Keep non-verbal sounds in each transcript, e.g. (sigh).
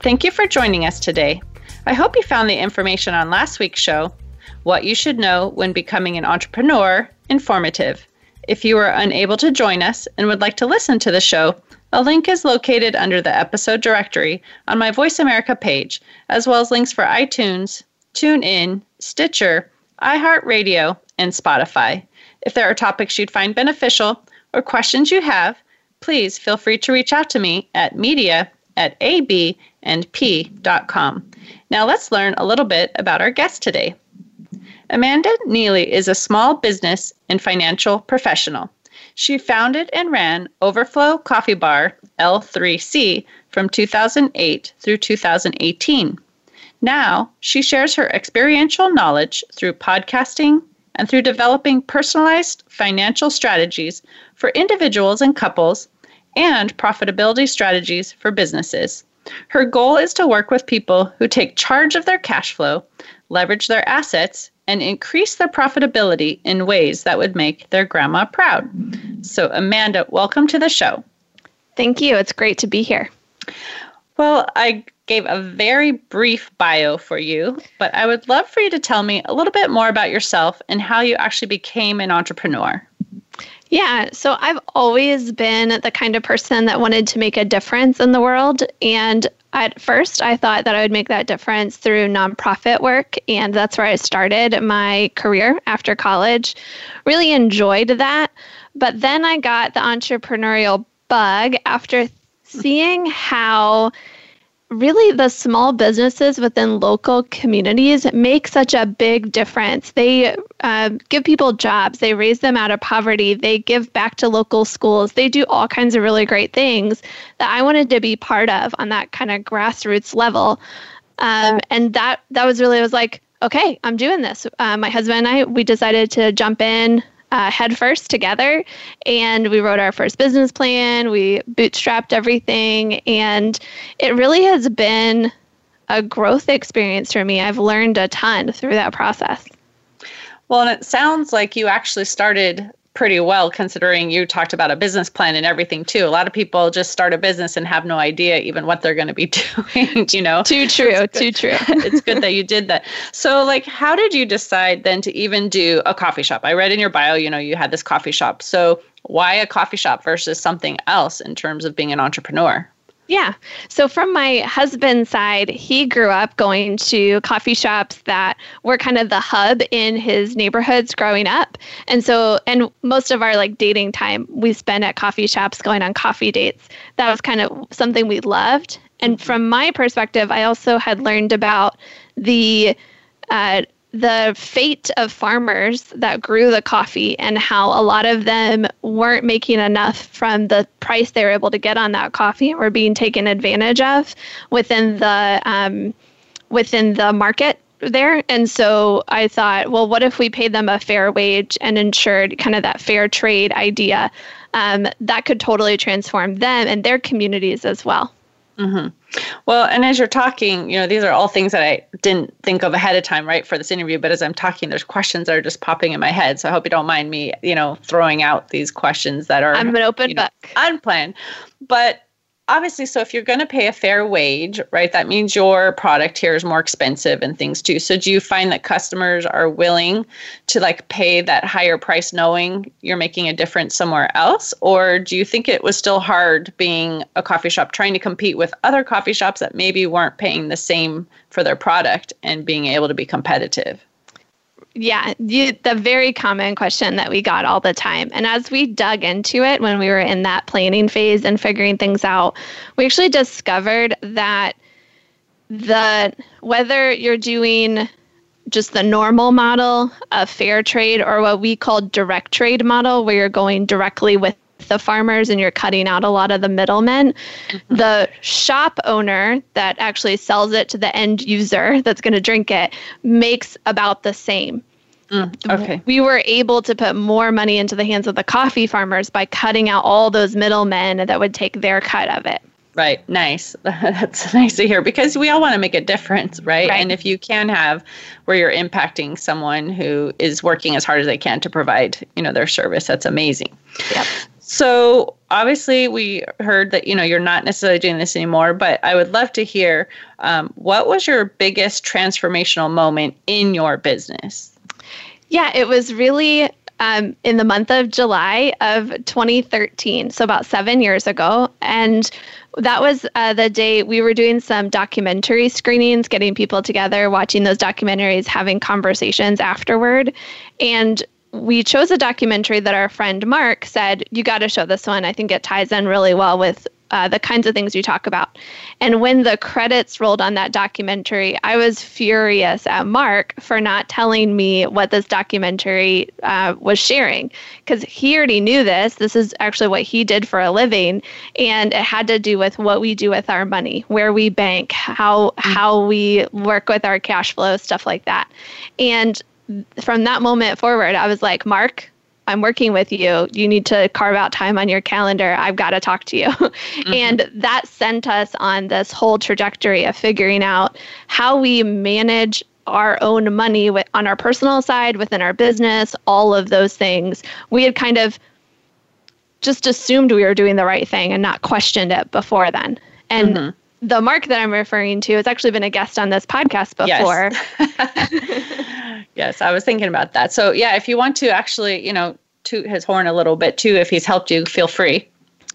Thank you for joining us today. I hope you found the information on last week's show, What You Should Know When Becoming an Entrepreneur, informative. If you are unable to join us and would like to listen to the show, a link is located under the episode directory on my Voice America page, as well as links for iTunes, TuneIn, Stitcher, iHeartRadio, and Spotify. If there are topics you'd find beneficial or questions you have, please feel free to reach out to me at media at abandp.com. Now let's learn a little bit about our guest today. Amanda Neely is a small business and financial professional. She founded and ran Overflow Coffee Bar L3C from 2008 through 2018. Now, she shares her experiential knowledge through podcasting and through developing personalized financial strategies for individuals and couples and profitability strategies for businesses. Her goal is to work with people who take charge of their cash flow, leverage their assets, and increase their profitability in ways that would make their grandma proud. So, Amanda, welcome to the show. Thank you. It's great to be here. Well, I gave a very brief bio for you, but I would love for you to tell me a little bit more about yourself and how you actually became an entrepreneur. Yeah, so I've always been the kind of person that wanted to make a difference in the world. And at first, I thought that I would make that difference through nonprofit work. And that's where I started my career after college. Really enjoyed that. But then I got the entrepreneurial bug after seeing how really the small businesses within local communities make such a big difference. They uh, give people jobs, they raise them out of poverty, they give back to local schools, they do all kinds of really great things that I wanted to be part of on that kind of grassroots level. Um, and that that was really I was like, okay, I'm doing this. Uh, my husband and I we decided to jump in uh, headfirst together and we wrote our first business plan. We bootstrapped everything, and it really has been a growth experience for me. I've learned a ton through that process. Well, and it sounds like you actually started pretty well considering you talked about a business plan and everything too. A lot of people just start a business and have no idea even what they're going to be (laughs) doing, you know. Too true, too true. (laughs) it's good that you did that. So like how did you decide then to even do a coffee shop? I read in your bio, you know, you had this coffee shop. So why a coffee shop versus something else in terms of being an entrepreneur? Yeah. So from my husband's side, he grew up going to coffee shops that were kind of the hub in his neighborhoods growing up. And so and most of our like dating time we spent at coffee shops going on coffee dates. That was kind of something we loved. And from my perspective, I also had learned about the uh, the fate of farmers that grew the coffee and how a lot of them weren't making enough from the price they were able to get on that coffee and were being taken advantage of within the um, within the market there. And so I thought, well, what if we paid them a fair wage and ensured kind of that fair trade idea? Um, that could totally transform them and their communities as well. Mm-hmm. Well, and as you're talking, you know, these are all things that I didn't think of ahead of time, right, for this interview. But as I'm talking, there's questions that are just popping in my head. So I hope you don't mind me, you know, throwing out these questions that are I'm an open you know, book. unplanned. But obviously so if you're going to pay a fair wage right that means your product here is more expensive and things too. So do you find that customers are willing to like pay that higher price knowing you're making a difference somewhere else? Or do you think it was still hard being a coffee shop trying to compete with other coffee shops that maybe weren't paying the same for their product and being able to be competitive yeah, you, the very common question that we got all the time. And as we dug into it when we were in that planning phase and figuring things out, we actually discovered that the whether you're doing just the normal model of fair trade or what we call direct trade model where you're going directly with the farmers and you're cutting out a lot of the middlemen. Mm-hmm. The shop owner that actually sells it to the end user that's going to drink it makes about the same. Mm, okay. We were able to put more money into the hands of the coffee farmers by cutting out all those middlemen that would take their cut of it. Right. Nice. (laughs) That's nice to hear because we all want to make a difference, right? right? And if you can have where you're impacting someone who is working as hard as they can to provide, you know, their service, that's amazing. Yep. So obviously, we heard that you know you're not necessarily doing this anymore, but I would love to hear um, what was your biggest transformational moment in your business. Yeah, it was really um, in the month of July of 2013, so about seven years ago. And that was uh, the day we were doing some documentary screenings, getting people together, watching those documentaries, having conversations afterward. And we chose a documentary that our friend Mark said, You got to show this one. I think it ties in really well with uh, the kinds of things you talk about. And when the credits rolled on that documentary, I was furious at Mark for not telling me what this documentary uh, was sharing because he already knew this. This is actually what he did for a living, and it had to do with what we do with our money, where we bank, how mm-hmm. how we work with our cash flow, stuff like that. And from that moment forward, I was like, Mark, I'm working with you. You need to carve out time on your calendar. I've got to talk to you. (laughs) Mm-hmm. and that sent us on this whole trajectory of figuring out how we manage our own money with, on our personal side, within our business, all of those things. We had kind of just assumed we were doing the right thing and not questioned it before then. And mm-hmm. the Mark that I'm referring to has actually been a guest on this podcast before. Yes. (laughs) Yes, I was thinking about that. So, yeah, if you want to actually, you know, toot his horn a little bit too, if he's helped you, feel free.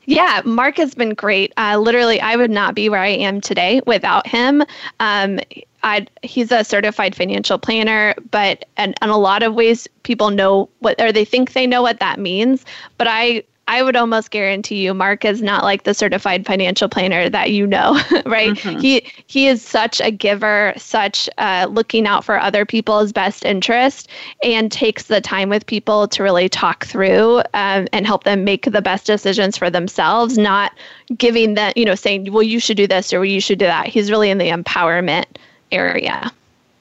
Yeah, Mark has been great. Uh, literally, I would not be where I am today without him. Um, i he's a certified financial planner, but in, in a lot of ways, people know what, or they think they know what that means. But I I would almost guarantee you Mark is not like the certified financial planner that you know, (laughs) right? Mm-hmm. He he is such a giver, such uh, looking out for other people's best interest, and takes the time with people to really talk through um, and help them make the best decisions for themselves, not giving them, you know, saying, well, you should do this or well, you should do that. He's really in the empowerment area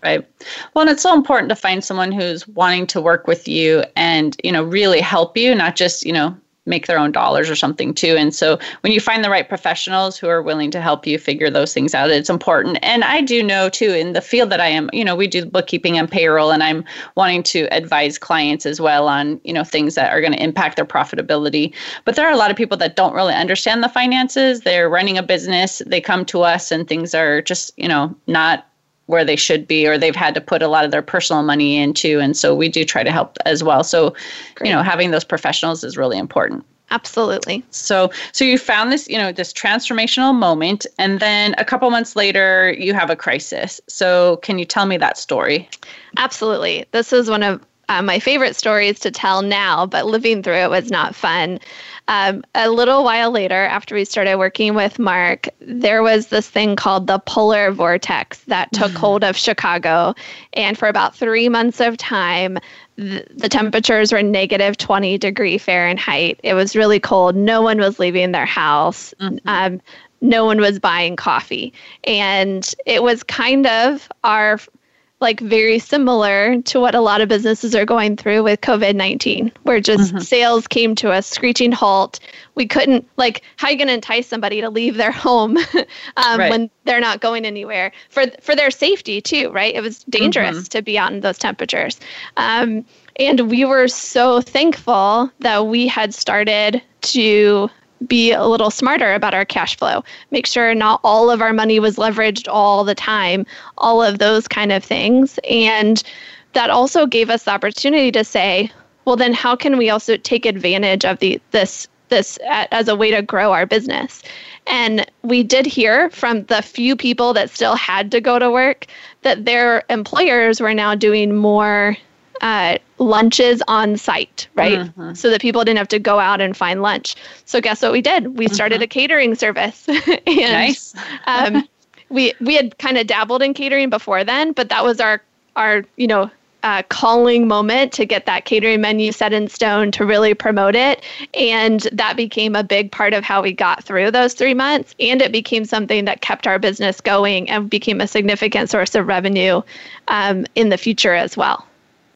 right well and it's so important to find someone who's wanting to work with you and you know really help you not just you know make their own dollars or something too. And so when you find the right professionals who are willing to help you figure those things out, it's important. And I do know too, in the field that I am, you know, we do bookkeeping and payroll, and I'm wanting to advise clients as well on, you know, things that are going to impact their profitability. But there are a lot of people that don't really understand the finances. They're running a business, they come to us, and things are just, you know, not where they should be or they've had to put a lot of their personal money into and so we do try to help as well. So Great. you know having those professionals is really important. Absolutely. So so you found this you know this transformational moment and then a couple months later you have a crisis. So can you tell me that story? Absolutely. This is one of uh, my favorite stories to tell now but living through it was not fun um, a little while later, after we started working with Mark, there was this thing called the polar vortex that took mm-hmm. hold of Chicago. And for about three months of time, the, the temperatures were negative 20 degree Fahrenheit. It was really cold. No one was leaving their house. Mm-hmm. Um, no one was buying coffee. And it was kind of our like very similar to what a lot of businesses are going through with COVID 19, where just mm-hmm. sales came to a screeching halt. We couldn't, like, how are you going to entice somebody to leave their (laughs) home um, right. when they're not going anywhere for, for their safety, too, right? It was dangerous mm-hmm. to be out in those temperatures. Um, and we were so thankful that we had started to be a little smarter about our cash flow, make sure not all of our money was leveraged all the time, all of those kind of things. And that also gave us the opportunity to say, well, then how can we also take advantage of the this this as a way to grow our business? And we did hear from the few people that still had to go to work that their employers were now doing more uh, lunches on site, right? Mm-hmm. So that people didn't have to go out and find lunch. So guess what we did? We started mm-hmm. a catering service. (laughs) and, nice. (laughs) um, we we had kind of dabbled in catering before then, but that was our our you know uh, calling moment to get that catering menu set in stone to really promote it. And that became a big part of how we got through those three months. And it became something that kept our business going and became a significant source of revenue um, in the future as well.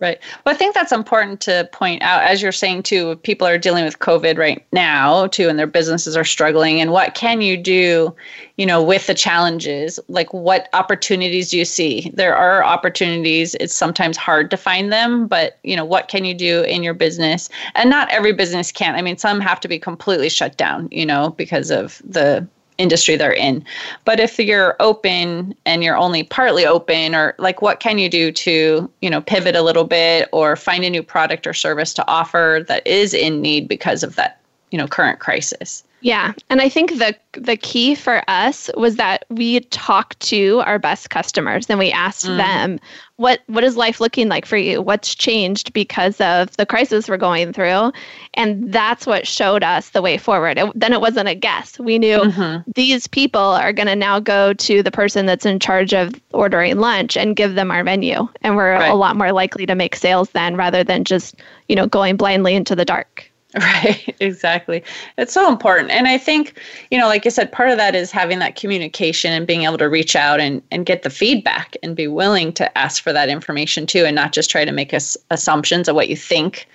Right. Well, I think that's important to point out, as you're saying too. People are dealing with COVID right now too, and their businesses are struggling. And what can you do, you know, with the challenges? Like, what opportunities do you see? There are opportunities. It's sometimes hard to find them, but you know, what can you do in your business? And not every business can. I mean, some have to be completely shut down, you know, because of the industry they're in. But if you're open and you're only partly open or like what can you do to, you know, pivot a little bit or find a new product or service to offer that is in need because of that, you know, current crisis? Yeah, and I think the the key for us was that we talked to our best customers and we asked mm. them what what is life looking like for you? What's changed because of the crisis we're going through? And that's what showed us the way forward. It, then it wasn't a guess. We knew mm-hmm. these people are going to now go to the person that's in charge of ordering lunch and give them our menu, and we're right. a lot more likely to make sales then rather than just you know going blindly into the dark. (laughs) Right, exactly. It's so important. And I think, you know, like you said, part of that is having that communication and being able to reach out and, and get the feedback and be willing to ask for that information too and not just try to make us assumptions of what you think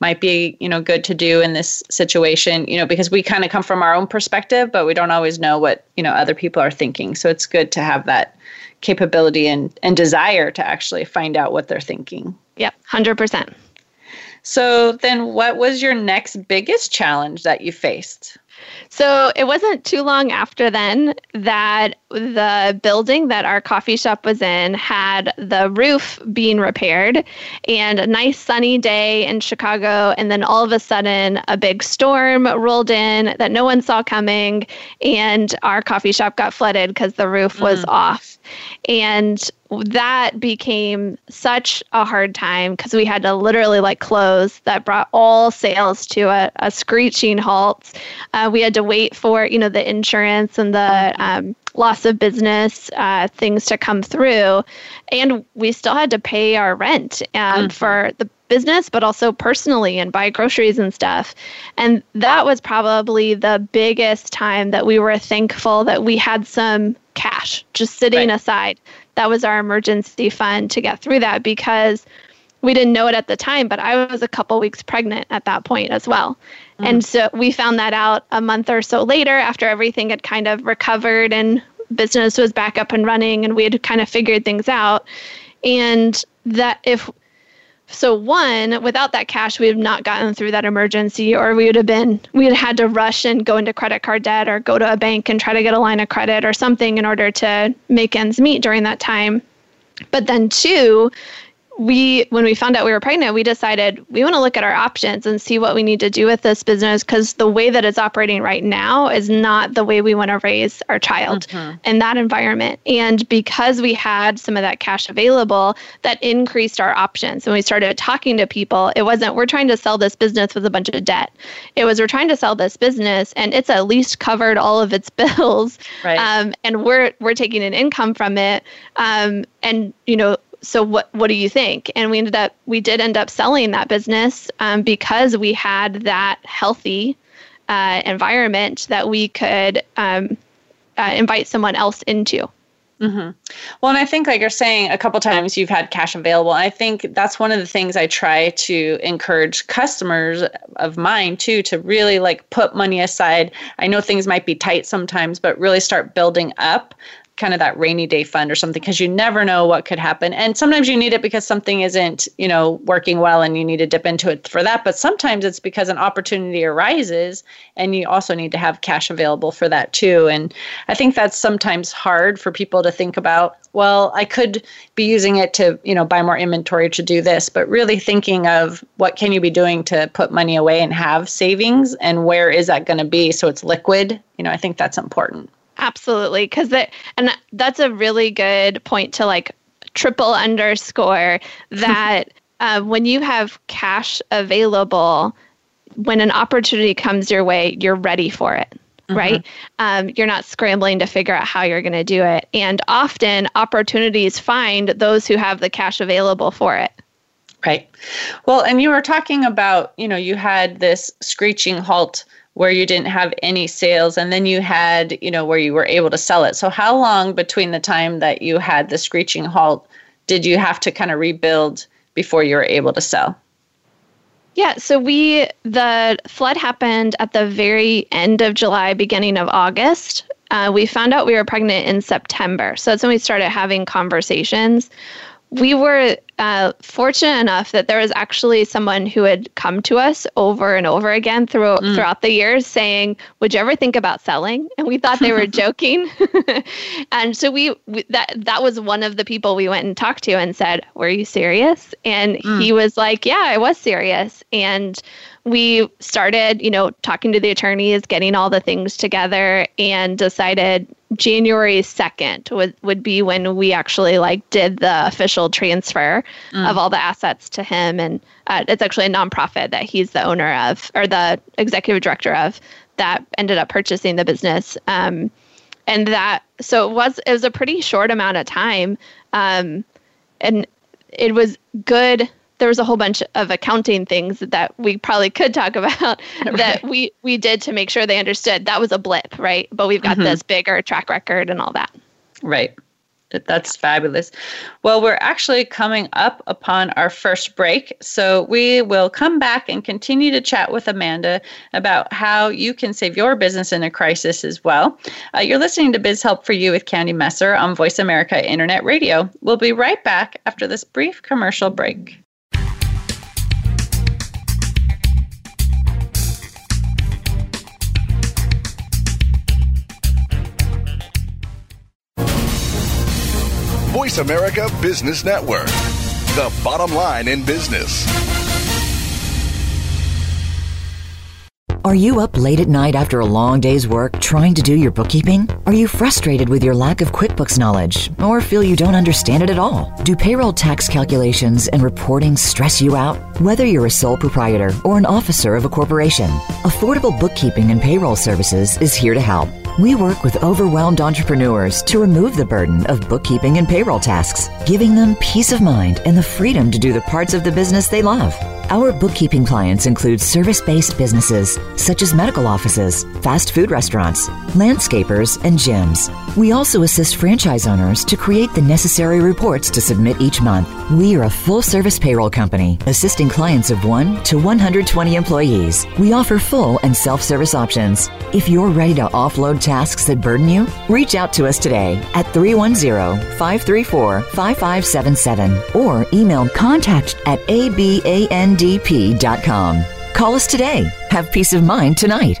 might be, you know, good to do in this situation, you know, because we kind of come from our own perspective, but we don't always know what, you know, other people are thinking. So it's good to have that capability and, and desire to actually find out what they're thinking. Yep, 100%. So then what was your next biggest challenge that you faced? So it wasn't too long after then that the building that our coffee shop was in had the roof being repaired and a nice sunny day in Chicago. And then all of a sudden, a big storm rolled in that no one saw coming, and our coffee shop got flooded because the roof was mm. off. And that became such a hard time because we had to literally like close that brought all sales to a, a screeching halt uh, we had to wait for you know the insurance and the um, loss of business uh, things to come through and we still had to pay our rent um, mm-hmm. for the business but also personally and buy groceries and stuff and that was probably the biggest time that we were thankful that we had some cash just sitting right. aside that was our emergency fund to get through that because we didn't know it at the time, but I was a couple weeks pregnant at that point as well. Mm. And so we found that out a month or so later after everything had kind of recovered and business was back up and running and we had kind of figured things out. And that if so one, without that cash, we would have not gotten through that emergency, or we would have been we had had to rush and go into credit card debt, or go to a bank and try to get a line of credit or something in order to make ends meet during that time. But then two, we when we found out we were pregnant we decided we want to look at our options and see what we need to do with this business because the way that it's operating right now is not the way we want to raise our child mm-hmm. in that environment. And because we had some of that cash available that increased our options. When we started talking to people it wasn't we're trying to sell this business with a bunch of debt. It was we're trying to sell this business and it's at least covered all of its (laughs) bills. Right. um, and we're we're taking an income from it. Um, and you know so what what do you think and we ended up we did end up selling that business um, because we had that healthy uh, environment that we could um, uh, invite someone else into Mm-hmm. Well, and I think, like you're saying, a couple times you've had cash available. I think that's one of the things I try to encourage customers of mine too to really like put money aside. I know things might be tight sometimes, but really start building up kind of that rainy day fund or something because you never know what could happen. And sometimes you need it because something isn't you know working well and you need to dip into it for that. But sometimes it's because an opportunity arises and you also need to have cash available for that too. And i think that's sometimes hard for people to think about well i could be using it to you know buy more inventory to do this but really thinking of what can you be doing to put money away and have savings and where is that going to be so it's liquid? You know i think that's important Absolutely, because that and that's a really good point to like triple underscore (laughs) that uh, when you have cash available, when an opportunity comes your way, you're ready for it. Mm-hmm. Right? Um, you're not scrambling to figure out how you're going to do it. And often opportunities find those who have the cash available for it. Right. Well, and you were talking about, you know, you had this screeching halt where you didn't have any sales and then you had, you know, where you were able to sell it. So how long between the time that you had the screeching halt did you have to kind of rebuild before you were able to sell? Yeah, so we the flood happened at the very end of July, beginning of August. Uh, we found out we were pregnant in September, so that's when we started having conversations we were uh, fortunate enough that there was actually someone who had come to us over and over again through, mm. throughout the years saying, "Would you ever think about selling?" And we thought they were (laughs) joking, (laughs) and so we, we, that that was one of the people we went and talked to and said, "Were you serious?" And mm. he was like, "Yeah, I was serious." And we started, you know, talking to the attorneys, getting all the things together, and decided January 2nd would, would be when we actually like did the official transfer mm. of all the assets to him. And uh, it's actually a nonprofit that he's the owner of or the executive director of that ended up purchasing the business. Um, and that, so it was, it was a pretty short amount of time. Um, and it was good there was a whole bunch of accounting things that we probably could talk (laughs) about right. that we we did to make sure they understood that was a blip, right? But we've got mm-hmm. this bigger track record and all that. Right. That's fabulous. Well, we're actually coming up upon our first break. So we will come back and continue to chat with Amanda about how you can save your business in a crisis as well. Uh, you're listening to Biz Help for You with Candy Messer on Voice America Internet Radio. We'll be right back after this brief commercial break. Voice America Business Network, the bottom line in business. Are you up late at night after a long day's work trying to do your bookkeeping? Are you frustrated with your lack of QuickBooks knowledge or feel you don't understand it at all? Do payroll tax calculations and reporting stress you out? Whether you're a sole proprietor or an officer of a corporation, Affordable Bookkeeping and Payroll Services is here to help. We work with overwhelmed entrepreneurs to remove the burden of bookkeeping and payroll tasks, giving them peace of mind and the freedom to do the parts of the business they love. Our bookkeeping clients include service based businesses such as medical offices, fast food restaurants, landscapers, and gyms. We also assist franchise owners to create the necessary reports to submit each month. We are a full service payroll company assisting clients of 1 to 120 employees. We offer full and self service options. If you're ready to offload tasks that burden you, reach out to us today at 310 534 5577 or email contact at abandp.com. Call us today. Have peace of mind tonight.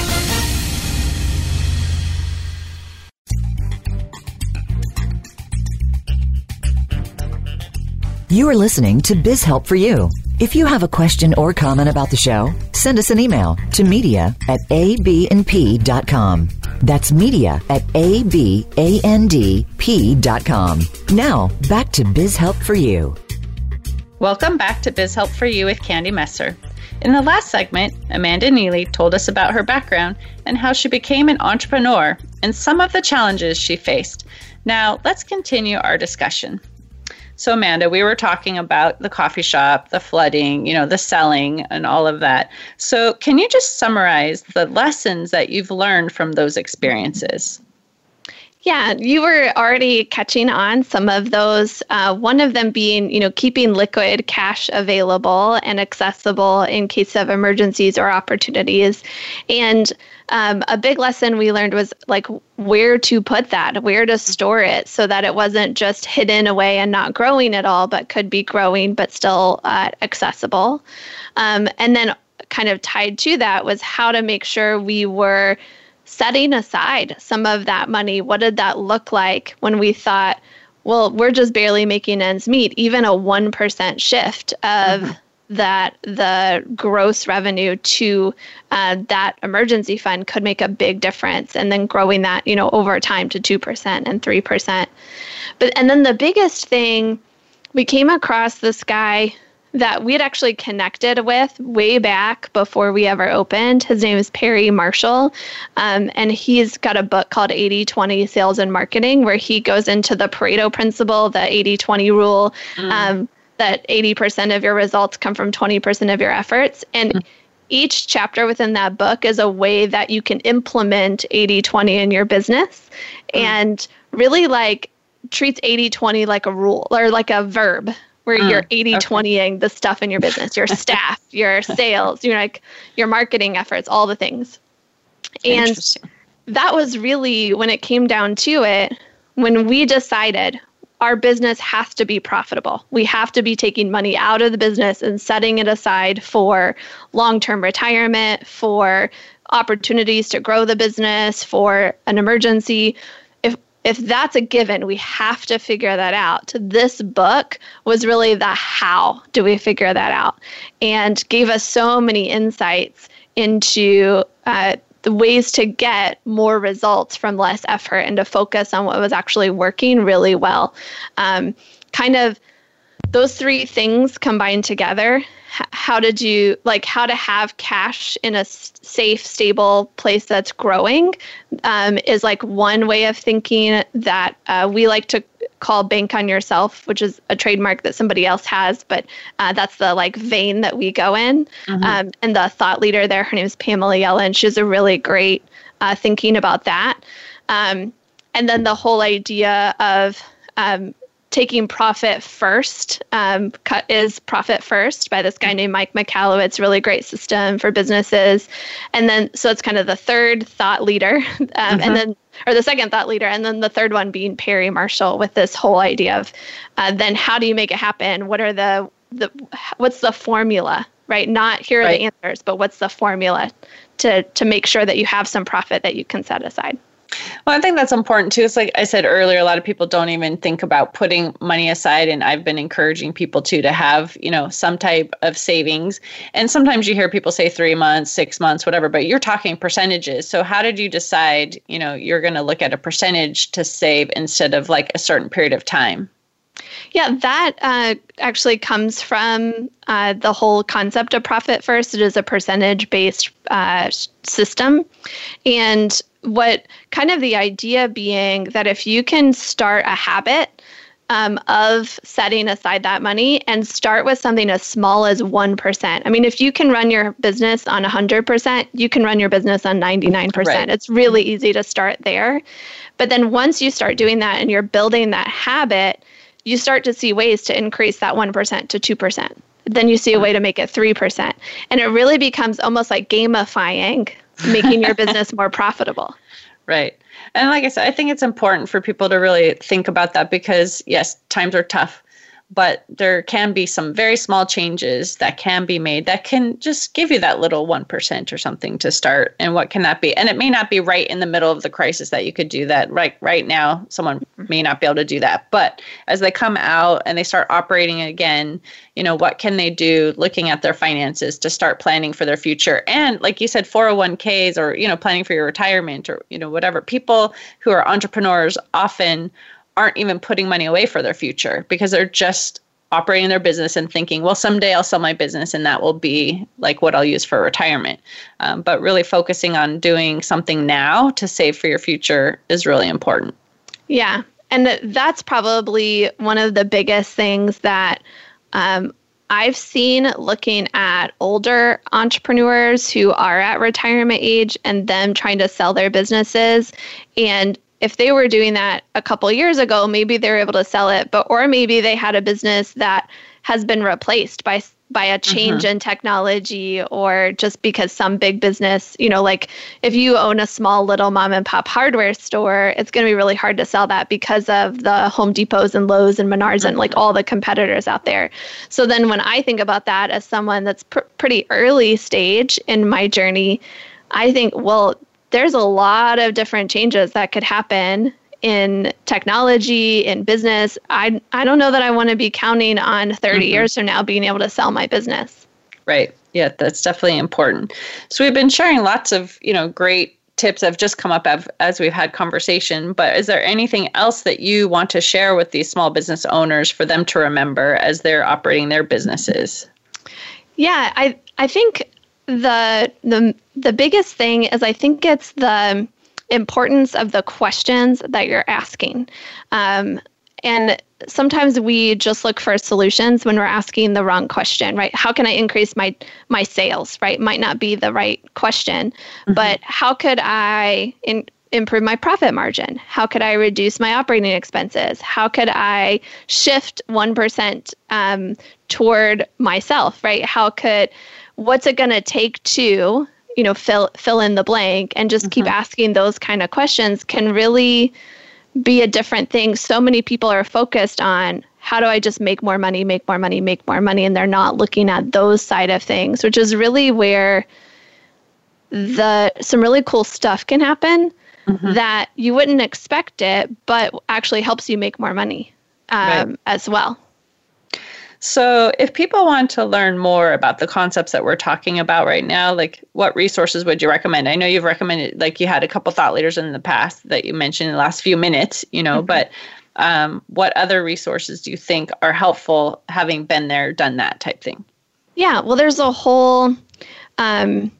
You are listening to Biz Help for You. If you have a question or comment about the show, send us an email to media at abandp.com. That's media at abandp.com. Now, back to Biz Help for You. Welcome back to Biz Help for You with Candy Messer. In the last segment, Amanda Neely told us about her background and how she became an entrepreneur and some of the challenges she faced. Now, let's continue our discussion. So, Amanda, we were talking about the coffee shop, the flooding, you know, the selling, and all of that. So, can you just summarize the lessons that you've learned from those experiences? Yeah, you were already catching on some of those. Uh, one of them being, you know, keeping liquid cash available and accessible in case of emergencies or opportunities. And um, a big lesson we learned was like where to put that, where to store it, so that it wasn't just hidden away and not growing at all, but could be growing but still uh, accessible. Um, and then, kind of tied to that, was how to make sure we were setting aside some of that money. What did that look like when we thought, well, we're just barely making ends meet? Even a 1% shift of mm-hmm. That the gross revenue to uh, that emergency fund could make a big difference and then growing that you know over time to 2% and 3% but and then the biggest thing we came across this guy that we had actually connected with way back before we ever opened. His name is Perry Marshall. Um, and he's got a book called 80 20 Sales and Marketing, where he goes into the Pareto principle, the 80 20 rule, mm. um, that 80% of your results come from 20% of your efforts. And mm. each chapter within that book is a way that you can implement 80 20 in your business mm. and really like treats 80 20 like a rule or like a verb where mm, you're 80 20ing the stuff in your business, your (laughs) staff, your sales, you know, like your marketing efforts, all the things. And that was really when it came down to it, when we decided our business has to be profitable. We have to be taking money out of the business and setting it aside for long term retirement, for opportunities to grow the business, for an emergency if if that's a given, we have to figure that out. This book was really the how do we figure that out and gave us so many insights into uh, the ways to get more results from less effort and to focus on what was actually working really well. Um, kind of those three things combined together how to do like how to have cash in a safe stable place that's growing um, is like one way of thinking that uh, we like to call bank on yourself which is a trademark that somebody else has but uh, that's the like vein that we go in. Mm-hmm. um, and the thought leader there her name is pamela yellen. She's a really great uh, thinking about that. Um, and then the whole idea of um, taking profit first um, is profit first by this guy named mike michalowicz it's a really great system for businesses. And then so it's kind of the third thought leader. (laughs) Um, mm-hmm. and then or the second thought leader and then the third one being perry marshall with this whole idea of uh, then how do you make it happen? What are the the what's the formula right? Not here are right. the answers but what's the formula to to make sure that you have some profit that you can set aside well, I think that's important too. It's like I said earlier, a lot of people don't even think about putting money aside. And I've been encouraging people too to have, you know, some type of savings. And sometimes you hear people say three months, six months, whatever, but you're talking percentages. So how did you decide, you know, you're going to look at a percentage to save instead of like a certain period of time? Yeah, that uh, actually comes from uh, the whole concept of profit first. It is a percentage based uh, system. And what kind of the idea being that if you can start a habit um, of setting aside that money and start with something as small as 1%. I mean, if you can run your business on 100%, you can run your business on 99%. Right. It's really easy to start there. But then once you start doing that and you're building that habit, you start to see ways to increase that 1% to 2%. Then you see a way to make it 3%. And it really becomes almost like gamifying making your business more profitable. (laughs) Right. And like I said, I think it's important for people to really think about that because, yes, times are tough but there can be some very small changes that can be made that can just give you that little 1% or something to start. And what can that be? And it may not be right in the middle of the crisis that you could do that. Right right now someone mm-hmm. may not be able to do that. But as they come out and they start operating again you know what can they do looking at their finances to start planning for their future? And like you said 401ks or you know planning for your retirement or you know whatever. People who are entrepreneurs often aren't even putting money away for their future because they're just operating their business and thinking, well, someday I'll sell my business and that will be like what I'll use for retirement. Um, but really focusing on doing something now to save for your future is really important. Yeah. And that's probably one of the biggest things that um, I've seen looking at older entrepreneurs who are at retirement age and them trying to sell their businesses. And if they were doing that a couple years ago, maybe they were able to sell it, but or maybe they had a business that has been replaced by by a change mm-hmm. in technology or just because some big business, you know, like if you own a small little mom and pop hardware store, it's going to be really hard to sell that because of the Home Depots and Lowe's and Menards mm-hmm. and like mm-hmm. all the competitors out there. So then when I think about that as someone that's pr- pretty early stage in my journey, I think, well, there's a lot of different changes that could happen in technology, in business. I I don't know that I want to be counting on 30 mm-hmm. years from now being able to sell my business. Right. Yeah, that's definitely important. So we've been sharing lots of, you know, great tips that have just come up as, as we've had conversation, but is there anything else that you want to share with these small business owners for them to remember as they're operating their businesses? Yeah, I I think the the the biggest thing is I think it's the importance of the questions that you're asking. Um, and sometimes we just look for solutions when we're asking the wrong question, right? How can I increase my my sales, right? Might not be the right question, mm-hmm. but how could I in, improve my profit margin? How could I reduce my operating expenses? How could I shift 1% um, toward myself, right? How could, what's it going to take to, you know, fill, fill in the blank and just mm-hmm. keep asking those kind of questions can really be a different thing. So many people are focused on how do I just make more money, make more money, make more money, and they're not looking at those side of things, which is really where the some really cool stuff can happen mm-hmm. that you wouldn't expect it, but actually helps you make more money um, right. as well. So, if people want to learn more about the concepts that we're talking about right now, like what resources would you recommend? I know you've recommended, like you had a couple thought leaders in the past that you mentioned in the last few minutes, you know, mm-hmm. but um, what other resources do you think are helpful having been there, done that type thing? Yeah, well, there's a whole um,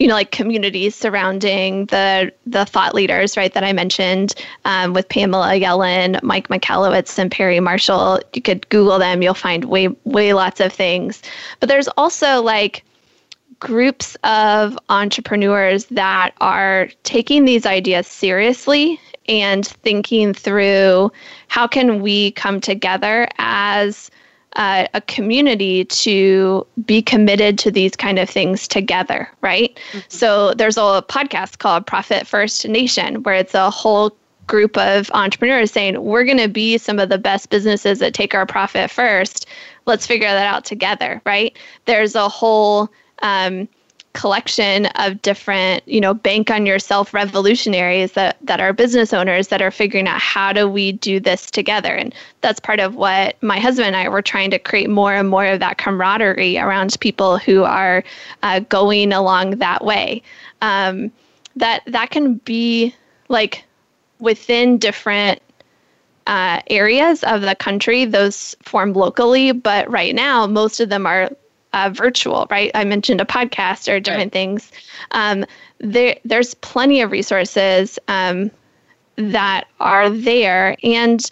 you know like communities surrounding the the thought leaders right that i mentioned um, with pamela yellen mike michalowicz and perry marshall. You could google them. You'll find way way lots of things. But there's also like groups of entrepreneurs that are taking these ideas seriously and thinking through how can we come together as uh, a community to be committed to these kind of things together, right? Mm-hmm. So there's a podcast called Profit First Nation where it's a whole group of entrepreneurs saying, we're going to be some of the best businesses that take our profit first. Let's figure that out together, right? There's a whole um, collection of different, you know, bank on yourself revolutionaries that that are business owners that are figuring out how do we do this together. And that's part of what my husband and I were trying to create more and more of that camaraderie around people who are uh, going along that way. Um, that that can be like within different uh, areas of the country, those form locally, but right now most of them are uh, virtual, right? I mentioned a podcast or different right. things. Um, there, there's plenty of resources um, that are there and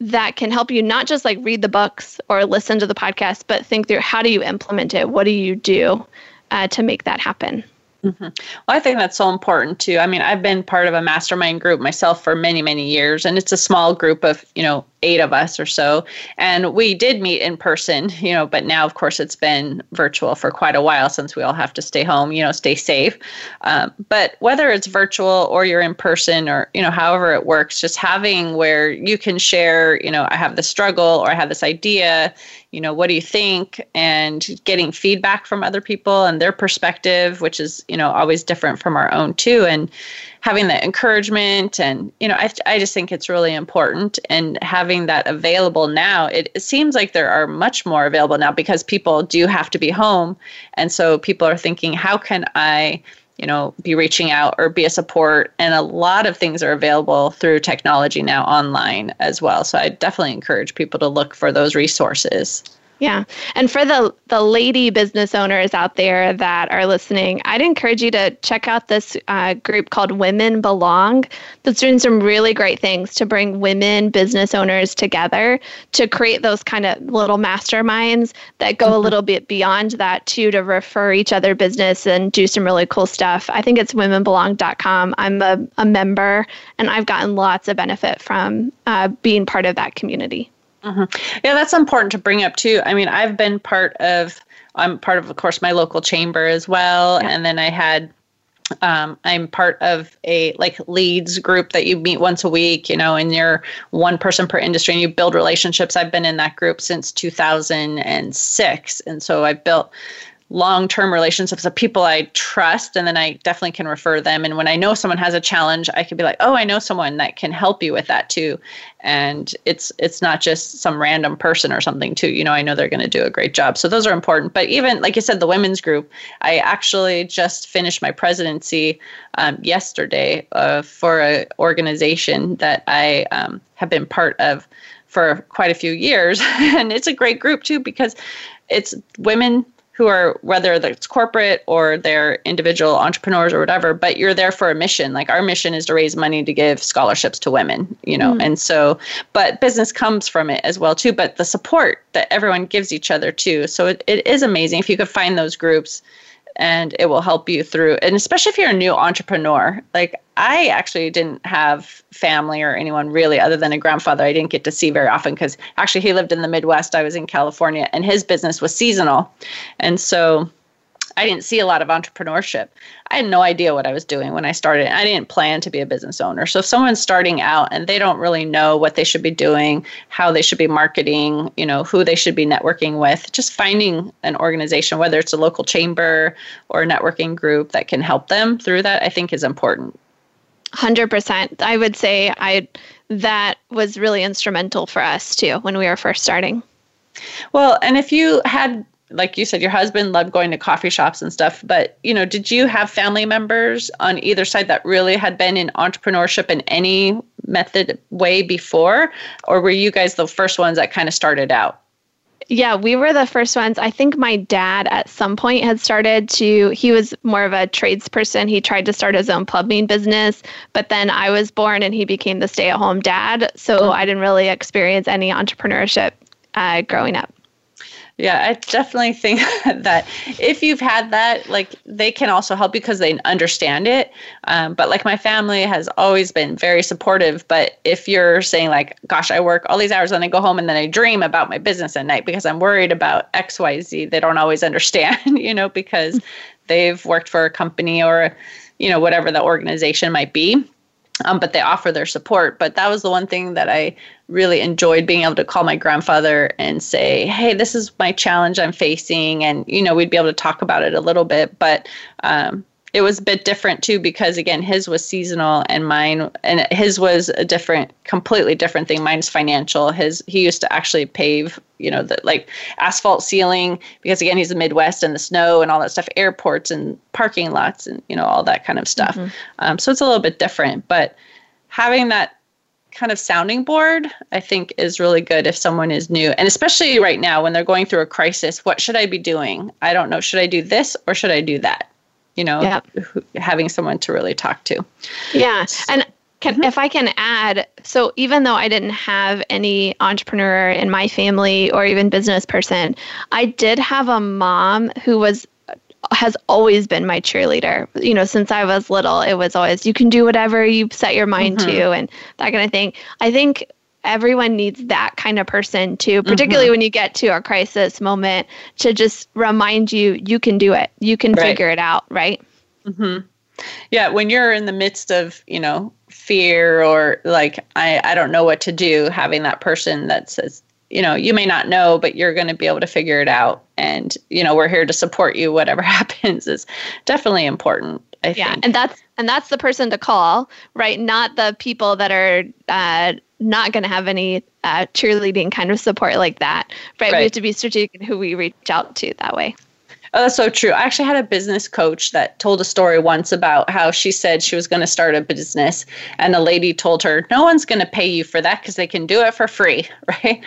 that can help you not just like read the books or listen to the podcast, but think through how do you implement it? What do you do uh, to make that happen? Mm-hmm. Well, I think that's so important too. I mean, I've been part of a mastermind group myself for many, many years, and it's a small group of, you know, eight of us or so. And we did meet in person, (laughs) you know, but now, of course, it's been virtual for quite a while since we all have to stay home, you know, stay safe. Um, but whether it's virtual or you're in person or, you know, however it works, just having where you can share, you know, I have the struggle or I have this idea, you know, what do you think? And getting feedback from other people and their perspective, which is, you know, always different from our own too. And, having that encouragement and you know I, I just think it's really important and having that available now it, it seems like there are much more available now because people do have to be home and so people are thinking how can i you know be reaching out or be a support. And a lot of things are available through technology now online as well. So i definitely encourage people to look for those resources yeah. And for the the lady business owners out there that are listening, I'd encourage you to check out this uh, group called Women Belong that's doing some really great things to bring women business owners together to create those kind of little masterminds that go mm-hmm. a little bit beyond that too to refer each other business and do some really cool stuff. I think it's womenbelong.com. I'm a, a member and I've gotten lots of benefit from uh, being part of that community. Mm-hmm. Yeah, that's important to bring up too. I mean, I've been part of, I'm part of, of course, my local chamber as well. Yeah. And then I had, um, I'm part of a like leads group that you meet once a week, you know, and you're one person per industry and you build relationships. I've been in that group since 2006. And so I've built long term relationships of people I trust, and then I definitely can refer them. And when I know someone has a challenge, I can be like, oh, I know someone that can help you with that too. And it's it's not just some random person or something too. You know, I know they're going to do a great job. So those are important. But even like you said, the women's group, I actually just finished my presidency um, yesterday uh, for an organization that I um, have been part of for quite a few years, (laughs) and it's a great group too because it's women who are whether it's corporate or they're individual entrepreneurs or whatever but you're there for a mission like our mission is to raise money to give scholarships to women you know mm. and so but business comes from it as well too but the support that everyone gives each other too so it, it is amazing if you could find those groups and it will help you through and especially if you're a new entrepreneur. Like i actually didn't have family or anyone really other than a grandfather i didn't get to see very often because actually he lived in the midwest. I was in california and his business was seasonal. And so I didn't see a lot of entrepreneurship. I had no idea what I was doing when I started. I didn't plan to be a business owner. So if someone's starting out and they don't really know what they should be doing, how they should be marketing, you know, who they should be networking with, just finding an organization, whether it's a local chamber or a networking group that can help them through that, I think is important. 100%. I would say I that was really instrumental for us too when we were first starting. Well, and if you had like you said, your husband loved going to coffee shops and stuff. But you know, did you have family members on either side that really had been in entrepreneurship in any method way before, or were you guys the first ones that kind of started out? Yeah, we were the first ones. I think my dad at some point had started to, he was more of a tradesperson. He tried to start his own plumbing business, but then I was born and he became the stay at home dad. So mm-hmm. I didn't really experience any entrepreneurship uh, growing up. Yeah, I definitely think (laughs) that if you've had that, like they can also help because they understand it. Um, but like my family has always been very supportive. But if you're saying like, "Gosh, I work all these hours and I go home and then I dream about my business at night because I'm worried about X, Y, Z," they don't always (laughs) understand, you know, because (laughs) they've worked for a company or, you know, whatever the organization might be um, but they offer their support. But that was the one thing that I really enjoyed being able to call my grandfather and say, "Hey, this is my challenge I'm facing," and you know we'd be able to talk about it a little bit. But um, it was a bit different too because again his was seasonal and mine and his was a different completely different thing. Mine's financial. His he used to actually pave you know the like asphalt sealing because again he's the midwest and the snow and all that stuff airports and parking lots and you know all that kind of stuff. Mm-hmm. um, so it's a little bit different but having that kind of sounding board i think is really good if someone is new. And especially right now when they're going through a crisis what should i be doing? I don't know should i do this or should i do that you know, yeah. having someone to really talk to. Yeah. And can, mm-hmm. if I can add, so even though I didn't have any entrepreneur in my family or even business person, I did have a mom who was has always been my cheerleader. You know, since I was little, it was always you can do whatever you set your mind mm-hmm. to and that kind of thing. I think everyone needs that kind of person too, particularly mm-hmm. when you get to a crisis moment to just remind you you can do it. You can right. figure it out, right? Mm-hmm. Yeah, when you're in the midst of, you know, fear or like I I don't know what to do, having that person that says, you know, you may not know, but you're going to be able to figure it out and, you know, we're here to support you whatever (laughs) happens is definitely important. I yeah, think. and that's and that's the person to call, right? Not the people that are uh, not going to have any uh, cheerleading kind of support like that, right? right? We have to be strategic in who we reach out to that way. Oh, that's so true. I actually had a business coach that told a story once about how she said she was going to start a business, and a lady told her, No one's going to pay you for that because they can do it for free, (laughs) right?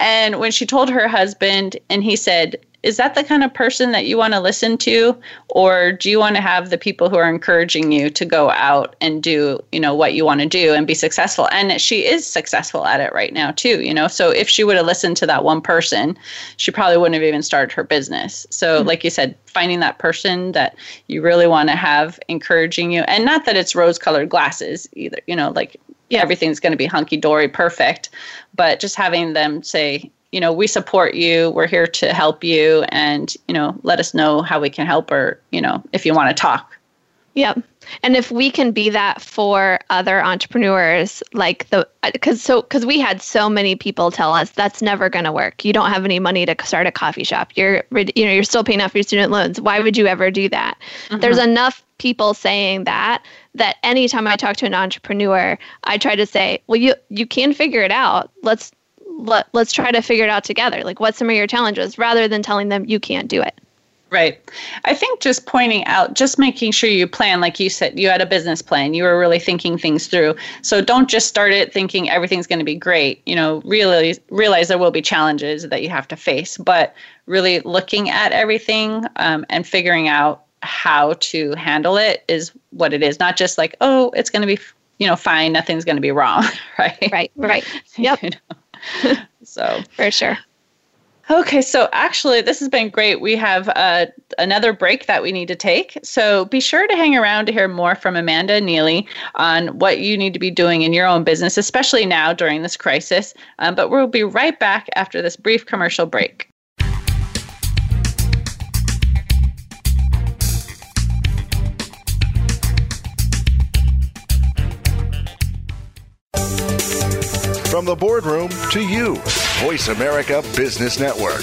And when she told her husband, and he said, is that the kind of person that you want to listen to? Or do you want to have the people who are encouraging you to go out and do you know what you want to do and be successful? And she is successful at it right now too you know? So if she would have listened to that one person she probably wouldn't have even started her business. So mm-hmm. like you said finding that person that you really want to have encouraging you. And not that it's rose colored glasses either you know like yeah. everything's going to be hunky dory perfect but just having them say you know, we support you. We're here to help you, and you know, let us know how we can help, or you know, if you want to talk. Yep. And if we can be that for other entrepreneurs, like the, because so, because we had so many people tell us that's never going to work. You don't have any money to start a coffee shop. You're, you know, you're still paying off your student loans. Why would you ever do that? Mm-hmm. There's enough people saying that that anytime I talk to an entrepreneur, I try to say, well, you you can figure it out. Let's let, let's try to figure it out together. Like, what's some of your challenges, rather than telling them you can't do it. Right. I think just pointing out, just making sure you plan, like you said, you had a business plan. You were really thinking things through. So don't just start it thinking everything's going to be great. You know, realize realize there will be challenges that you have to face, but really looking at everything um, and figuring out how to handle it is what it is. Not just like, oh, it's going to be, you know, fine. Nothing's going to be wrong. (laughs) Right. Right. Right. (laughs) Yep. you know? (laughs) so for sure. Okay, so actually, this has been great. We have uh, another break that we need to take. So be sure to hang around to hear more from Amanda Neely on what you need to be doing in your own business, especially now during this crisis. Um, but we'll be right back after this brief commercial break. The boardroom to you, Voice America Business Network.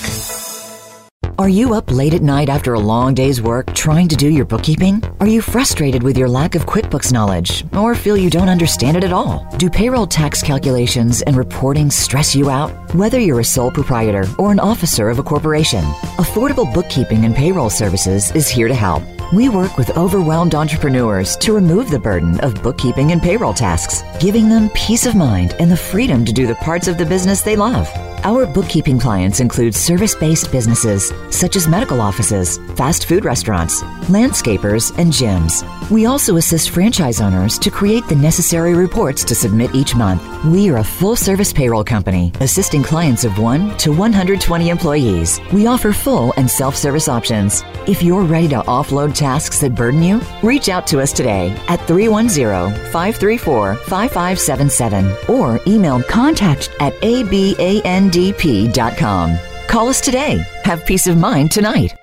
Are you up late at night after a long day's work trying to do your bookkeeping? Are you frustrated with your lack of QuickBooks knowledge or feel you don't understand it at all? Do payroll tax calculations and reporting stress you out? Whether you're a sole proprietor or an officer of a corporation, Affordable Bookkeeping and Payroll Services is here to help. We work with overwhelmed entrepreneurs to remove the burden of bookkeeping and payroll tasks, giving them peace of mind and the freedom to do the parts of the business they love. Our bookkeeping clients include service based businesses such as medical offices, fast food restaurants, landscapers, and gyms. We also assist franchise owners to create the necessary reports to submit each month. We are a full service payroll company assisting clients of 1 to 120 employees. We offer full and self service options. If you're ready to offload tasks that burden you, reach out to us today at 310 534 5577 or email contact at abandp.com. Call us today. Have peace of mind tonight.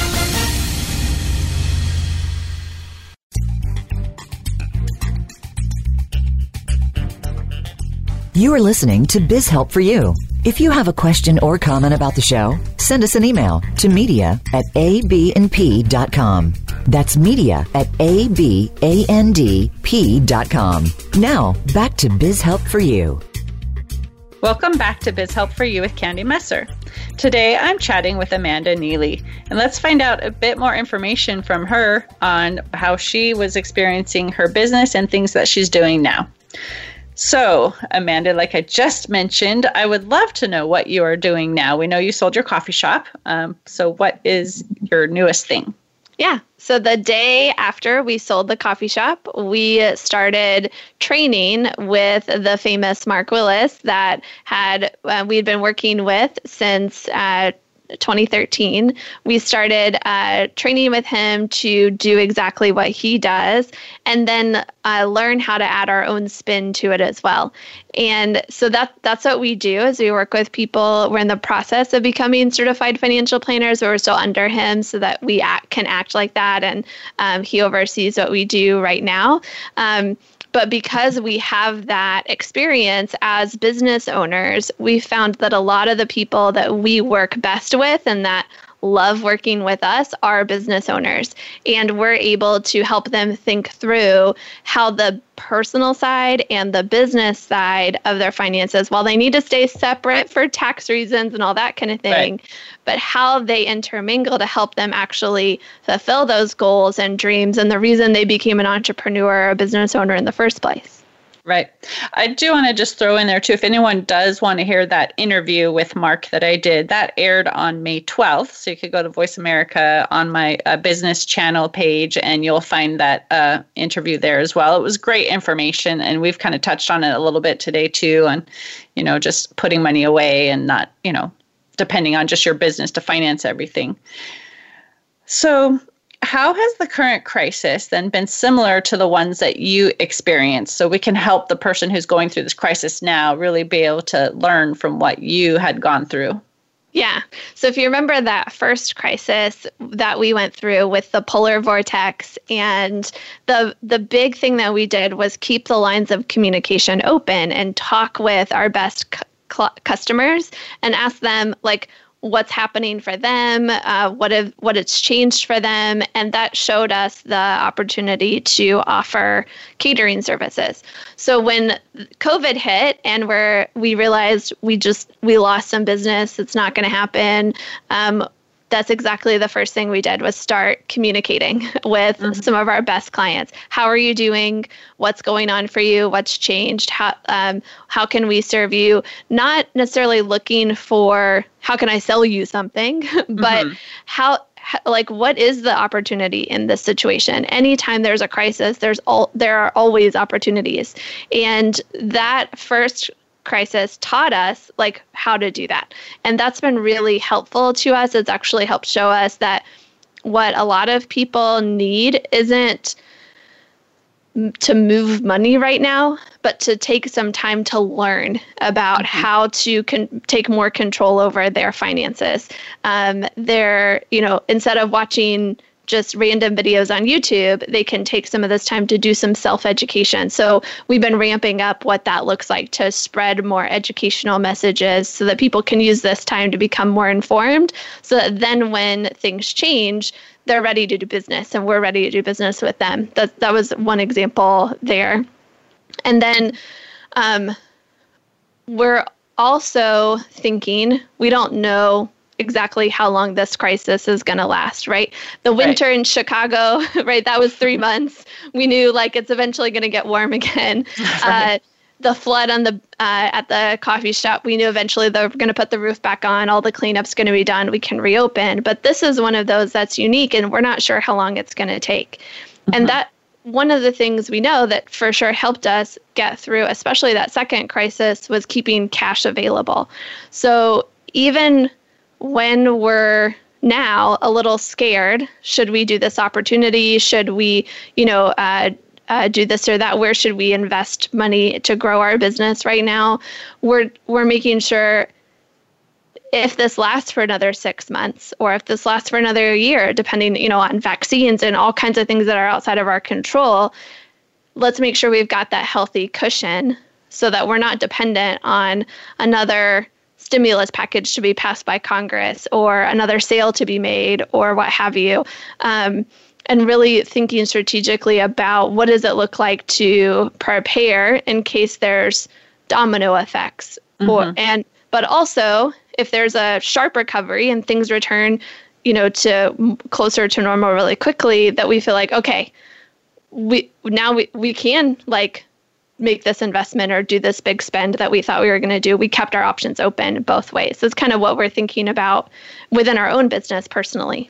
You are listening to Biz Help for You. If you have a question or comment about the show, send us an email to media at abandp.com. That's media at abandp.com. Now, back to Biz Help for You. Welcome back to Biz Help for You with Candy Messer. Today I'm chatting with Amanda Neely, and let's find out a bit more information from her on how she was experiencing her business and things that she's doing now. So, Amanda, like I just mentioned, I would love to know what you are doing now. We know you sold your coffee shop. Um, so, what is your newest thing? Yeah. So the day after we sold the coffee shop, we started training with the famous Mark Willis that had uh, we had been working with since uh, 2013, we started uh, training with him to do exactly what he does and then uh, learn how to add our own spin to it as well. And so that that's what we do is we work with people. We're in the process of becoming certified financial planners, but we're still under him so that we act, can act like that. And um, he oversees what we do right now. Um, but because we have that experience as business owners, we found that a lot of the people that we work best with and that love working with us are business owners. And we're able to help them think through how the personal side and the business side of their finances, while they need to stay separate for tax reasons and all that kind of thing, right. but how they intermingle to help them actually fulfill those goals and dreams and the reason they became an entrepreneur or a business owner in the first place. Right. I do want to just throw in there too, if anyone does want to hear that interview with Mark that I did, that aired on May 12th. So you could go to Voice America on my uh, business channel page and you'll find that uh, interview there as well. It was great information. And we've kind of touched on it a little bit today too. On, you know, just putting money away and not, you know, depending on just your business to finance everything. So how has the current crisis then been similar to the ones that you experienced so we can help the person who's going through this crisis now really be able to learn from what you had gone through yeah. So if you remember that first crisis that we went through with the polar vortex and the the big thing that we did was keep the lines of communication open and talk with our best cu- customers and ask them like what's happening for them, uh, what have, what it's changed for them, and that showed us the opportunity to offer catering services. So when COVID hit and where we realized we just we lost some business, it's not going to happen. Um, that's exactly the first thing we did was start communicating (laughs) with mm-hmm. some of our best clients. How are you doing? What's going on for you? What's changed? How um, how can we serve you? Not necessarily looking for how can I sell you something, (laughs) but mm-hmm. how like what is the opportunity in this situation anytime there's a crisis there's all there are always opportunities and that first crisis taught us like how to do that. And that's been really helpful to us. It's actually helped show us that what a lot of people need isn't to move money right now, but to take some time to learn about mm-hmm. how to con- take more control over their finances. Um, they're, you know, instead of watching just random videos on YouTube, they can take some of this time to do some self education. So we've been ramping up what that looks like to spread more educational messages so that people can use this time to become more informed. So that then when things change, they're ready to do business and we're ready to do business with them. That, that was one example there. And then um, we're also thinking, we don't know exactly how long this crisis is going to last, right? The winter right. in Chicago, (laughs) right? That was three months. We knew like it's eventually going to get warm (laughs) again. (laughs) Right. Uh, the flood on the uh, at the coffee shop, we knew eventually they're going to put the roof back on. All the cleanup's going to be done. We can reopen. But this is one of those that's unique, and we're not sure how long it's going to take. Mm-hmm. And that one of the things we know that for sure helped us get through, especially that second crisis, was keeping cash available. So even when we're now a little scared, should we do this opportunity? Should we, you know, uh, uh, do this or that? Where should we invest money to grow our business right now? We're we're making sure if this lasts for another six months or if this lasts for another year, depending, you know, on vaccines and all kinds of things that are outside of our control, let's make sure we've got that healthy cushion so that we're not dependent on another stimulus package to be passed by Congress or another sale to be made or what have you. Um, and really thinking strategically about what does it look like to prepare in case there's domino effects mm-hmm. or and but also if there's a sharp recovery and things return you know to closer to normal really quickly that we feel like okay we now we, we can like make this investment or do this big spend that we thought we were going to do. We kept our options open both ways. So it's kind of what we're thinking about within our own business personally.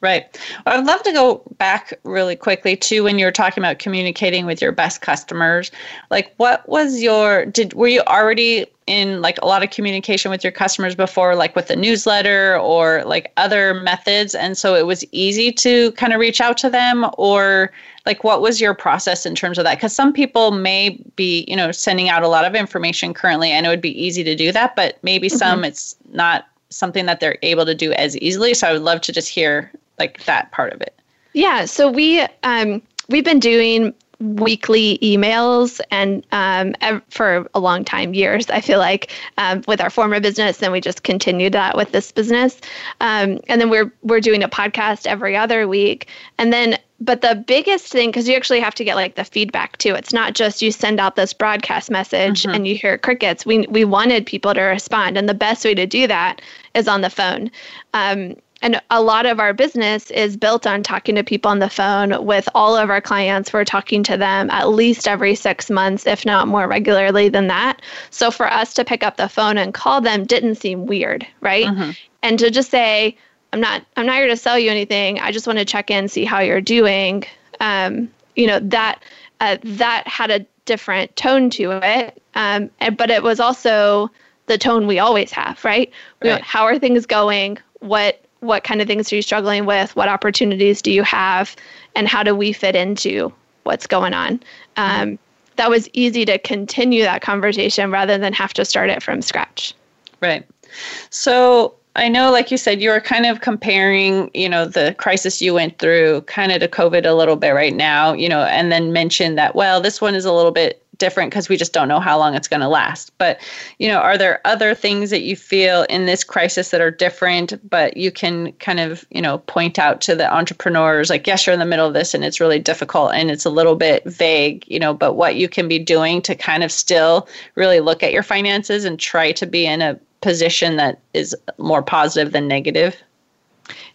Right. I'd love to go back really quickly to when you were talking about communicating with your best customers. Like, what was your did were you already in like a lot of communication with your customers before, like with the newsletter or like other methods, and so it was easy to kind of reach out to them, or like what was your process in terms of that? Because some people may be, you know, sending out a lot of information currently, and it would be easy to do that, but maybe mm-hmm. some it's not something that they're able to do as easily. So I would love to just hear like that part of it. Yeah. So we um, we've been doing weekly emails and um, for a long time years i feel like um, with our former business and we just continued that with this business um, and then we're we're doing a podcast every other week and then but the biggest thing because you actually have to get like the feedback too it's not just you send out this broadcast message mm-hmm. and you hear crickets we we wanted people to respond and the best way to do that is on the phone um, and a lot of our business is built on talking to people on the phone with all of our clients. We're talking to them at least every six months, if not more regularly than that. So for us to pick up the phone and call them didn't seem weird, right? Mm-hmm. And to just say, I'm not I'm not here to sell you anything. I just want to check in, see how you're doing. Um, you know that uh, that had a different tone to it, um, but it was also the tone we always have, right? right. how are things going? What what kind of things are you struggling with? What opportunities do you have? And how do we fit into what's going on? Um, that was easy to continue that conversation rather than have to start it from scratch. Right. So I know, like you said, you were kind of comparing, you know, the crisis you went through kind of to COVID a little bit right now, you know, and then mentioned that, well, this one is a little bit different because we just don't know how long it's going to last. But, you know, are there other things that you feel in this crisis that are different, but you can kind of, you know, point out to the entrepreneurs like, yes, you're in the middle of this and it's really difficult and it's a little bit vague, you know, but what you can be doing to kind of still really look at your finances and try to be in a position that is more positive than negative?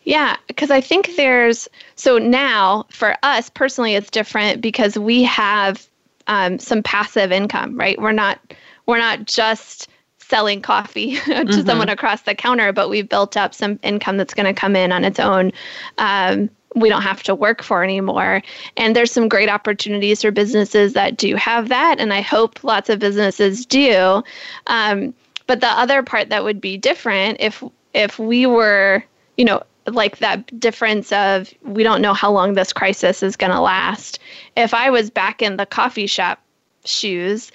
Yeah, because I think there's so now for us personally, it's different because we have um, some passive income, right? We're not we're not just selling coffee (laughs) to mm-hmm. someone across the counter, but we've built up some income that's going to come in on its own. Um, we don't have to work for anymore. And there's some great opportunities for businesses that do have that, and I hope lots of businesses do. Um, but the other part that would be different if if we were, you know, like that difference of we don't know how long this crisis is going to last. If I was back in the coffee shop shoes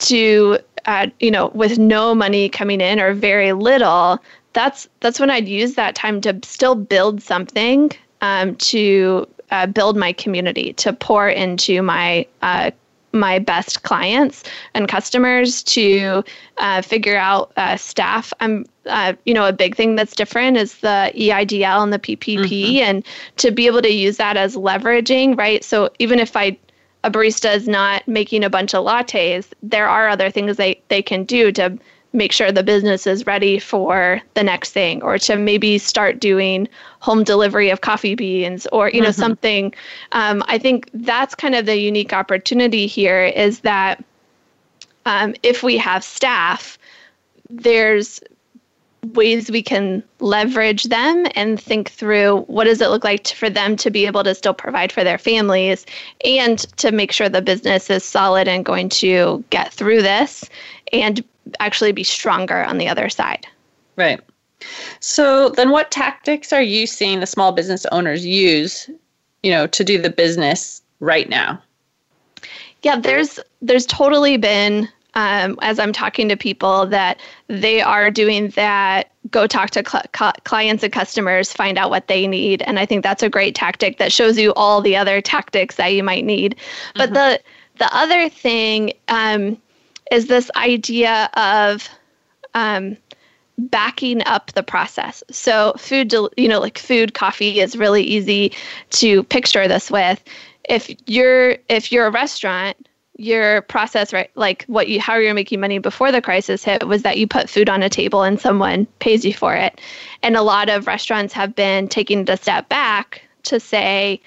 to uh, you know with no money coming in or very little that's that's when I'd use that time to still build something um, to uh, build my community to pour into my uh, my best clients and customers to uh, figure out uh, staff. I'm, uh, you know, a big thing that's different is the EIDL and the PPP, mm-hmm. and to be able to use that as leveraging, right? So even if I a barista is not making a bunch of lattes, there are other things they, they can do to make sure the business is ready for the next thing or to maybe start doing home delivery of coffee beans or you know mm-hmm. something um, i think that's kind of the unique opportunity here is that um, if we have staff there's ways we can leverage them and think through what does it look like to, for them to be able to still provide for their families and to make sure the business is solid and going to get through this and actually be stronger on the other side. Right. So then what tactics are you seeing the small business owners use, you know, to do the business right now? Yeah, there's there's totally been um, as I'm talking to people that they are doing that. Go talk to cl- clients and customers, find out what they need, and I think that's a great tactic that shows you all the other tactics that you might need. But mm-hmm. the the other thing um, is this idea of um, backing up the process. So food, you know, like food, coffee is really easy to picture this with. If you're if you're a restaurant, your process right like what you how you're making money before the crisis hit was that you put food on a table and someone pays you for it. And a lot of restaurants have been taking a step back to say,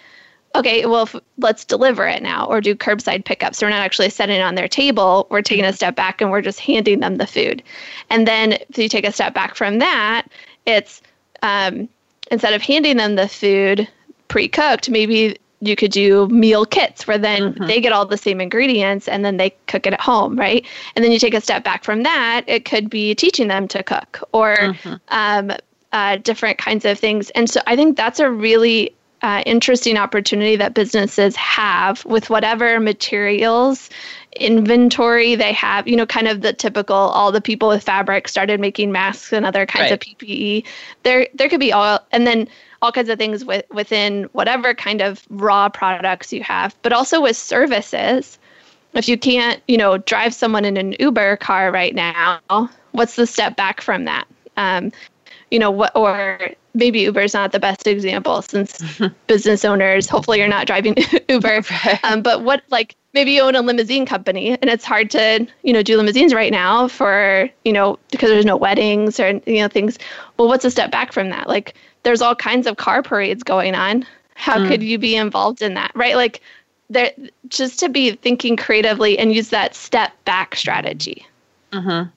okay, well, if, let's deliver it now or do curbside pickups. So we're not actually setting it on their table. We're taking a step back and we're just handing them the food. And then if you take a step back from that, it's um, instead of handing them the food pre cooked, maybe you could do meal kits where then mm-hmm. they get all the same ingredients and then they cook it at home, right? And then you take a step back from that, it could be teaching them to cook or mm-hmm. um, uh, different kinds of things. And so I think that's a really uh, interesting opportunity that businesses have with whatever materials inventory they have you know kind of the typical all the people with fabric started making masks and other kinds right. of ppe there there could be all and then all kinds of things with, within whatever kind of raw products you have but also with services. If you can't you know drive someone in an uber car right now what's the step back from that? Um, you know what or maybe Uber is not the best example since (laughs) business owners hopefully you're not driving (laughs) Uber. Um, but what like maybe you own a limousine company and it's hard to you know do limousines right now for you know because there's no weddings or you know things. Well what's a step back from that? Like there's all kinds of car parades going on. How mm. could you be involved in that right? Like there just to be thinking creatively and use that step back strategy mm-hmm.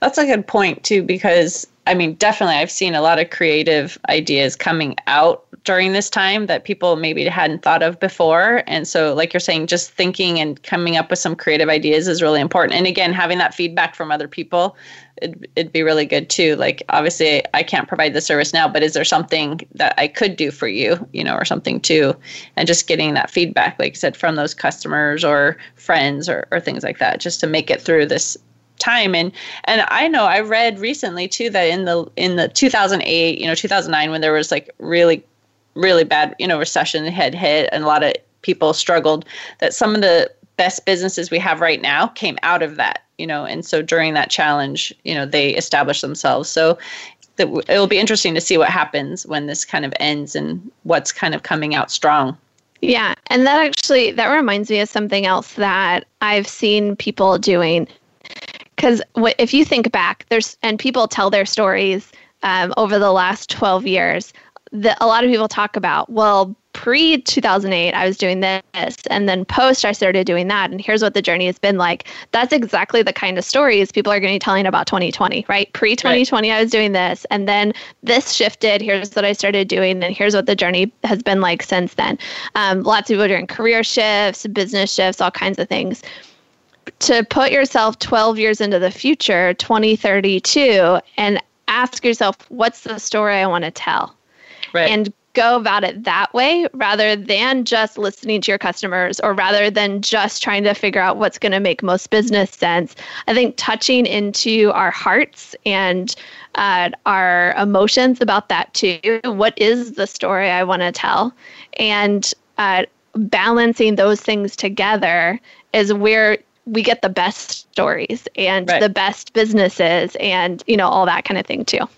that's a good point too because I mean, definitely, I've seen a lot of creative ideas coming out during this time that people maybe hadn't thought of before. And so, like you're saying, just thinking and coming up with some creative ideas is really important. And again, having that feedback from other people, it'd, it'd be really good too. Like, obviously, I can't provide the service now, but is there something that I could do for you, you know, or something too? And just getting that feedback, like I said, from those customers or friends or, or things like that, just to make it through this time. And and I know I read recently too that in the in the 2008 you know 2009 when there was like really really bad you know recession had hit and a lot of people struggled that some of the best businesses we have right now came out of that you know. And so during that challenge you know they established themselves. So it'll be interesting to see what happens when this kind of ends and what's kind of coming out strong. Yeah, and that actually that reminds me of something else that I've seen people doing because if you think back, there's and people tell their stories um, over the last 12 years. that a lot of people talk about, well, pre 2008, I was doing this, and then post, I started doing that, and here's what the journey has been like. That's exactly the kind of stories people are going to be telling about 2020, right? Pre 2020, right. I was doing this, and then this shifted. Here's what I started doing, and here's what the journey has been like since then. Um, lots of people are doing career shifts, business shifts, all kinds of things to put yourself 12 years into the future, 2032, and ask yourself, what's the story I want to tell? Right. And go about it that way rather than just listening to your customers or rather than just trying to figure out what's going to make most business sense. I think touching into our hearts and uh, our emotions about that too. What is the story I want to tell? And uh, balancing those things together is where we get the best stories and right. the best businesses and you know all that kind of thing too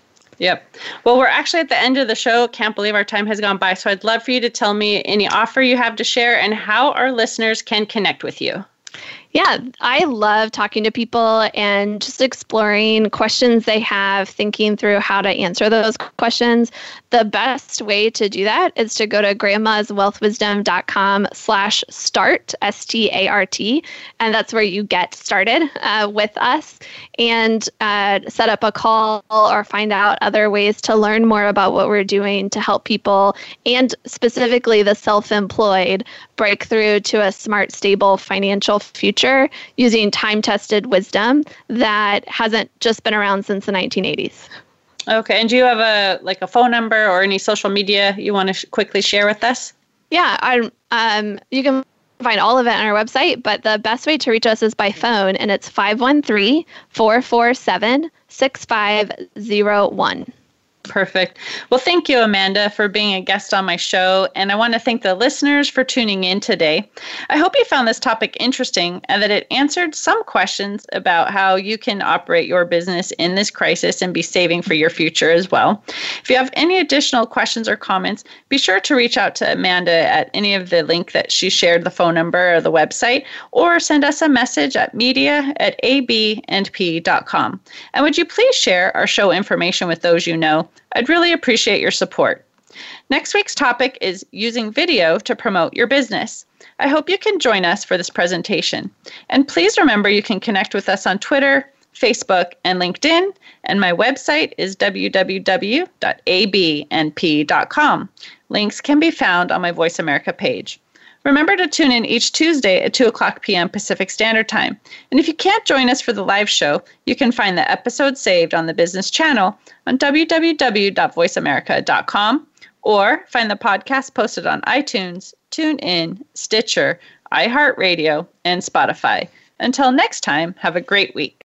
Yep. Well, we're actually at the end of the show. Can't believe our time has gone by. So I'd love for you to tell me any offer you have to share and how our listeners can connect with you. Yeah, I love talking to people and just exploring questions they have, thinking through how to answer those questions. The best way to do that is to go to grandmaswealthwisdom.com slash start, S-T-A-R-T, and that's where you get started uh, with us and uh, set up a call or find out other ways to learn more about what we're doing to help people and specifically the self-employed break through to a smart, stable financial future using time tested wisdom that hasn't just been around since the 1980s. Okay, and do you have a like a phone number or any social media you want to sh- quickly share with us? Yeah, I, um, you can find all of it on our website, but the best way to reach us is by phone, and it's 513 447 6501. Perfect. Well, thank you, Amanda, for being a guest on my show. And I want to thank the listeners for tuning in today. I hope you found this topic interesting and that it answered some questions about how you can operate your business in this crisis and be saving for your future as well. If you have any additional questions or comments, be sure to reach out to Amanda at any of the link that she shared, the phone number or the website, or send us a message at media at abandp.com. And would you please share our show information with those you know? I'd really appreciate your support. Next week's topic is using video to promote your business. I hope you can join us for this presentation. And please remember you can connect with us on Twitter, Facebook, and LinkedIn. And my website is www.abnp.com. Links can be found on my Voice America page. Remember to tune in each Tuesday at 2 o'clock p.m. Pacific Standard Time. And if you can't join us for the live show, you can find the episode saved on the business channel on www.voiceamerica.com or find the podcast posted on iTunes, TuneIn, Stitcher, iHeartRadio, and Spotify. Until next time, have a great week.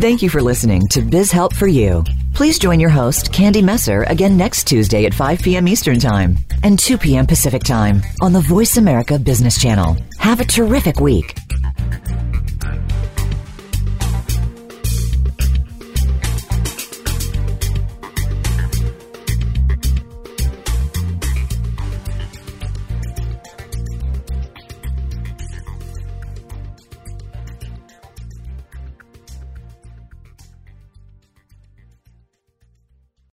Thank you for listening to Biz Help for You. Please join your host, Candy Messer, again next Tuesday at 5 p.m. Eastern Time and 2 p.m. Pacific Time on the Voice America Business Channel. Have a terrific week.